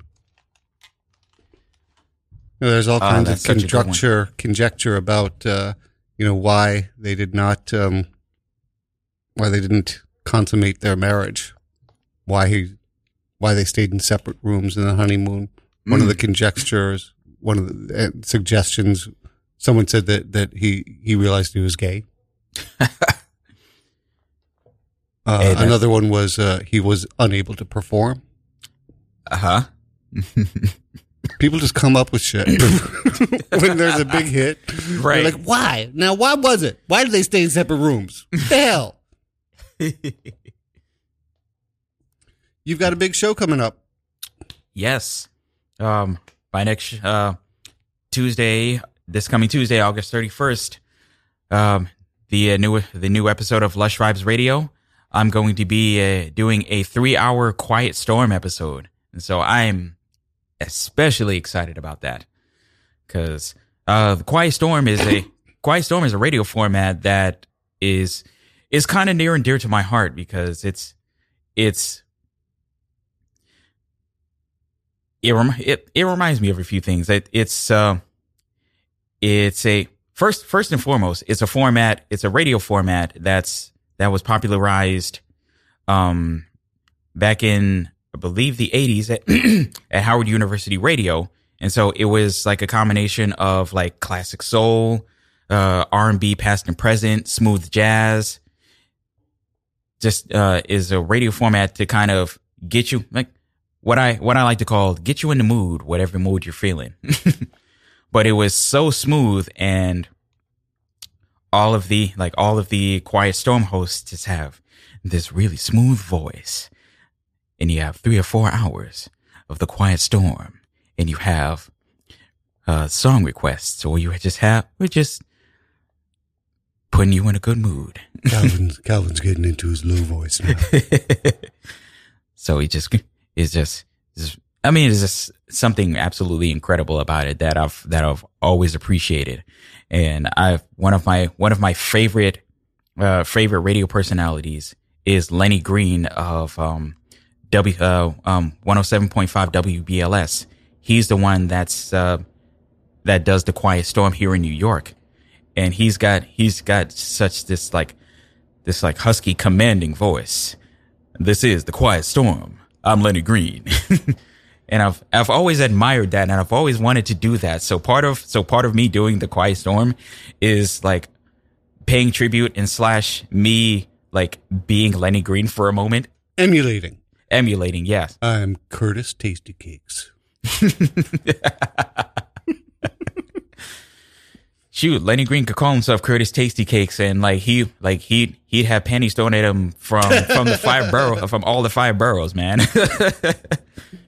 Speaker 2: You know, there's all
Speaker 3: Ah,
Speaker 2: kinds of
Speaker 3: such a good one.
Speaker 2: conjecture, conjecture about, uh, you know, why they did not, um, why they didn't consummate their marriage, why he, why they stayed in separate rooms in the honeymoon. One
Speaker 3: Mm.
Speaker 2: of the conjectures, one of the uh, suggestions, someone said that that he he realized he was gay. *laughs* Uh, another one was uh, he was unable to perform.
Speaker 3: Uh huh. *laughs*
Speaker 2: People just come up with shit *laughs* when there's a big hit.
Speaker 3: Right.
Speaker 2: They're like, why? Now, why was it? Why did they stay in separate rooms? What the hell? *laughs* You've got a big show coming up.
Speaker 3: Yes. Um, by next uh, Tuesday, this coming Tuesday, August thirty first, um, the uh, new the new episode of Lush Vibes Radio. I'm going to be uh, doing a three hour Quiet Storm episode, and so I'm especially excited about that because uh, Quiet Storm is a *coughs* Quiet Storm is a radio format that is is kind of near and dear to my heart because it's it's it rem- it it reminds me of a few things. It, it's uh, it's a first first and foremost, it's a format. It's a radio format that's that was popularized um back in I believe the 80s at, *clears throat* at Howard University Radio. And so it was like a combination of like classic soul, uh R&B past and present, smooth jazz. Just uh is a radio format to kind of get you like what I what I like to call get you in the mood, whatever mood you're feeling. *laughs* but it was so smooth and all of the like all of the quiet storm hosts just have this really smooth voice. And you have three or four hours of the quiet storm. And you have uh song requests or you just have we're just putting you in a good mood. *laughs*
Speaker 2: Calvin's, Calvin's getting into his low voice now. *laughs*
Speaker 3: so he just is just, just I mean, it's just something absolutely incredible about it that I've that I've always appreciated, and I one of my one of my favorite uh, favorite radio personalities is Lenny Green of um, W uh, um, one hundred seven point five WBLS. He's the one that's uh, that does the Quiet Storm here in New York, and he's got he's got such this like this like husky commanding voice. This is the Quiet Storm. I'm Lenny Green. *laughs* and I've I've always admired that and I've always wanted to do that. So part of so part of me doing the Quiet Storm is like paying tribute and slash me like being Lenny Green for a moment.
Speaker 2: Emulating.
Speaker 3: Emulating, yes.
Speaker 2: I'm Curtis Tasty Cakes. *laughs*
Speaker 3: Shoot, Lenny Green could call himself Curtis Tasty Cakes, and like he, like he, he'd have pennies thrown at him from from the five borough, from all the five boroughs, man. *laughs*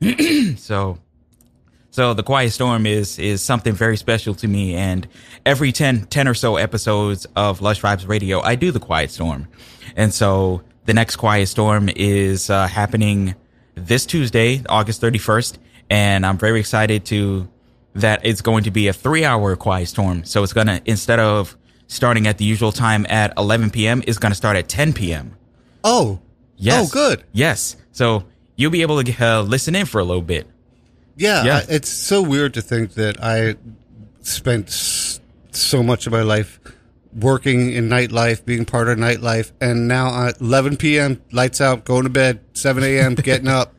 Speaker 3: *clears throat* so, so the Quiet Storm is is something very special to me, and every 10, 10 or so episodes of Lush Vibes Radio, I do the Quiet Storm, and so the next Quiet Storm is uh, happening this Tuesday, August thirty first, and I'm very excited to that it's going to be a three hour quiet storm. So it's going to, instead of starting at the usual time at 11 p.m., it's going to start at 10 p.m.
Speaker 2: Oh.
Speaker 3: Yes.
Speaker 2: Oh, good.
Speaker 3: Yes. So you'll be able to uh, listen in for a little bit.
Speaker 2: Yeah,
Speaker 3: Yeah.
Speaker 2: I- it's so weird to think that I spent so much of my life working in nightlife, being part of nightlife, and now at 11 p.m., lights out, going to bed, 7 a.m., *laughs* getting up.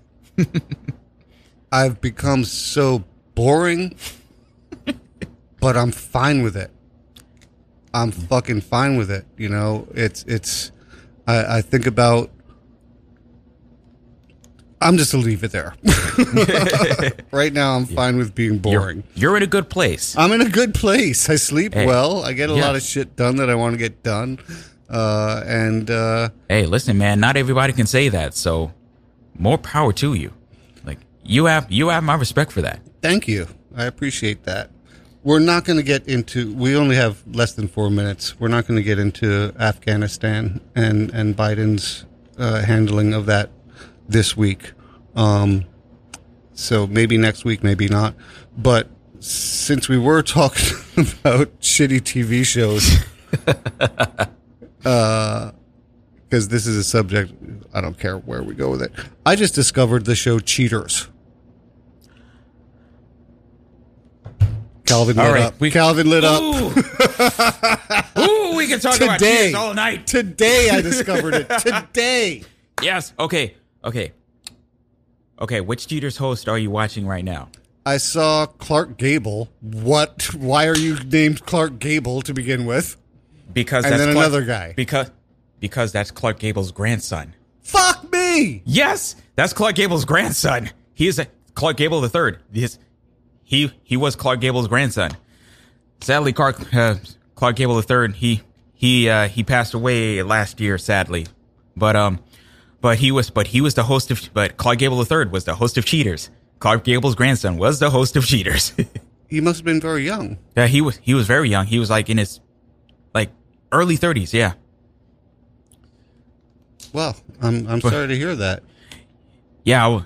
Speaker 2: I've become so boring, but I'm fine with it. I'm fucking fine with it. You know, it's it's. I, I think about. I'm just gonna leave it there. *laughs* right now, I'm fine with being boring.
Speaker 3: You're, you're in a good place.
Speaker 2: I'm in a good place. I sleep
Speaker 3: Hey.
Speaker 2: well. I get a
Speaker 3: Yeah.
Speaker 2: lot of shit done that I want to get done. Uh, and uh,
Speaker 3: hey, listen, man, not everybody can say that. So more power to you. Like you have, you have my respect for that.
Speaker 2: thank you. I appreciate that. We're not going to get into. We only have less than four minutes. We're not going to get into Afghanistan and and Biden's uh, handling of that this week. Um, so maybe next week, maybe not. But since we were *laughs* talking about shitty TV shows, uh, because this is a subject. I don't care where we go with it. I just discovered the show Cheaters. Calvin lit
Speaker 3: right,
Speaker 2: up.
Speaker 3: we-
Speaker 2: Calvin lit up.
Speaker 3: Ooh, *laughs* Ooh we can talk about
Speaker 2: Today.
Speaker 3: cheaters all night.
Speaker 2: Today I discovered it. *laughs* Today.
Speaker 3: Yes. Okay. Okay. Okay. Which cheaters host are you watching right now?
Speaker 2: I saw Clark Gable. What? Why are you named Clark Gable to begin with?
Speaker 3: Because
Speaker 2: And
Speaker 3: that's
Speaker 2: then
Speaker 3: Clark-
Speaker 2: another guy.
Speaker 3: Because because that's Clark Gable's grandson.
Speaker 2: Fuck me.
Speaker 3: Yes, that's Clark Gable's grandson. He is a, Clark Gable the third. His, he he was Clark Gable's grandson. Sadly, Clark uh, Clark Gable the third. He he uh, he passed away last year. Sadly, but um, but he was but he was the host of. But Clark Gable III was the host of Cheaters. Clark Gable's grandson was the host of Cheaters. *laughs*
Speaker 2: He must have been very young.
Speaker 3: yeah, he was he was very young. He was like in his like early thirties. Yeah.
Speaker 2: Well, I'm I'm sorry to hear that.
Speaker 3: yeah, I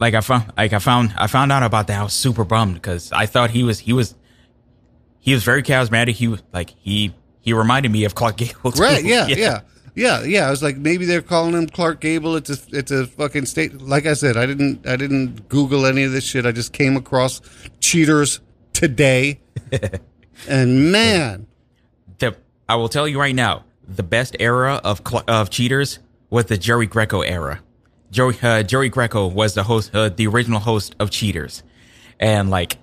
Speaker 3: like I found, like I found, I found out about that. I was super bummed because I thought he was, he was, he was very charismatic. He was like he, he reminded me of Clark Gable. too.
Speaker 2: Right? Yeah, *laughs* yeah, yeah, yeah. Yeah. I was like, maybe they're calling him Clark Gable. It's a it's a fucking state. Like I said, I didn't I didn't Google any of this shit. I just came across cheaters today, *laughs* and man,
Speaker 3: The, I will tell you right now, the best era of of cheaters was the Jerry Greco era. Joey uh, Jerry Greco was the host, uh, the original host of Cheaters, and like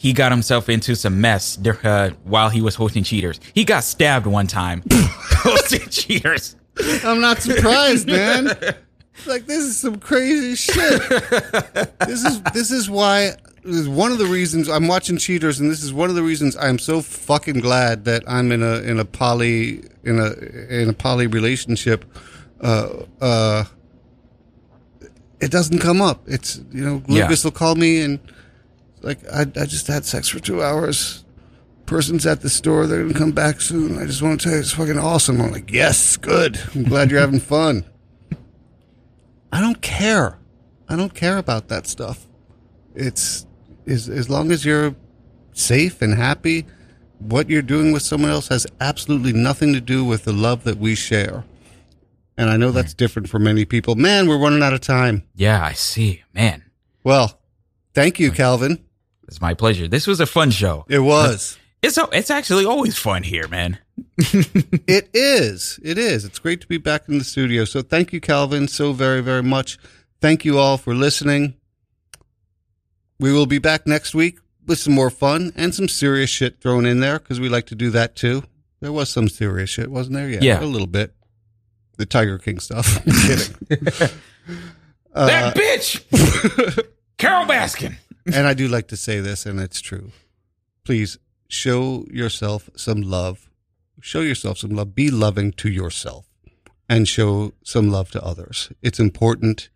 Speaker 3: he got himself into some mess uh, while he was hosting Cheaters. He got stabbed one time *laughs* hosting Cheaters.
Speaker 2: I'm not surprised, *laughs* man. Like this is some crazy shit. This is this is why this is one of the reasons I'm watching Cheaters, and this is one of the reasons I'm so fucking glad that I'm in a in a poly in a in a poly relationship. Uh, uh, it doesn't come up. It's you know
Speaker 3: Yeah.
Speaker 2: Lucas will call me and like I I just had sex for two hours. Person's at the store. They're gonna come back soon. I just want to tell you it's fucking awesome. I'm like, yes, good. I'm glad you're having fun. I don't care. I don't care about that stuff. It's as as long as you're safe and happy. What you're doing with someone else has absolutely nothing to do with the love that we share. And I know that's different for many people. Man, we're running out of time.
Speaker 3: Yeah, I see, man.
Speaker 2: Well, thank you, Calvin.
Speaker 3: It's my pleasure. This was a fun show.
Speaker 2: It was.
Speaker 3: It's it's actually always fun here, man. *laughs*
Speaker 2: It is. It is. It's great to be back in the studio. So thank you, Calvin, so very, very much. Thank you all for listening. We will be back next week with some more fun and some serious shit thrown in there because we like to do that too. There was some serious shit, wasn't there? Yeah,
Speaker 3: Yeah.
Speaker 2: a little bit. The Tiger King stuff. I'm *laughs* kidding. *laughs* Uh,
Speaker 3: that bitch, Carole Baskin.
Speaker 2: And I do like to say this, and it's true. Please show yourself some love. Show yourself some love. Be loving to yourself and show some love to others. It's important.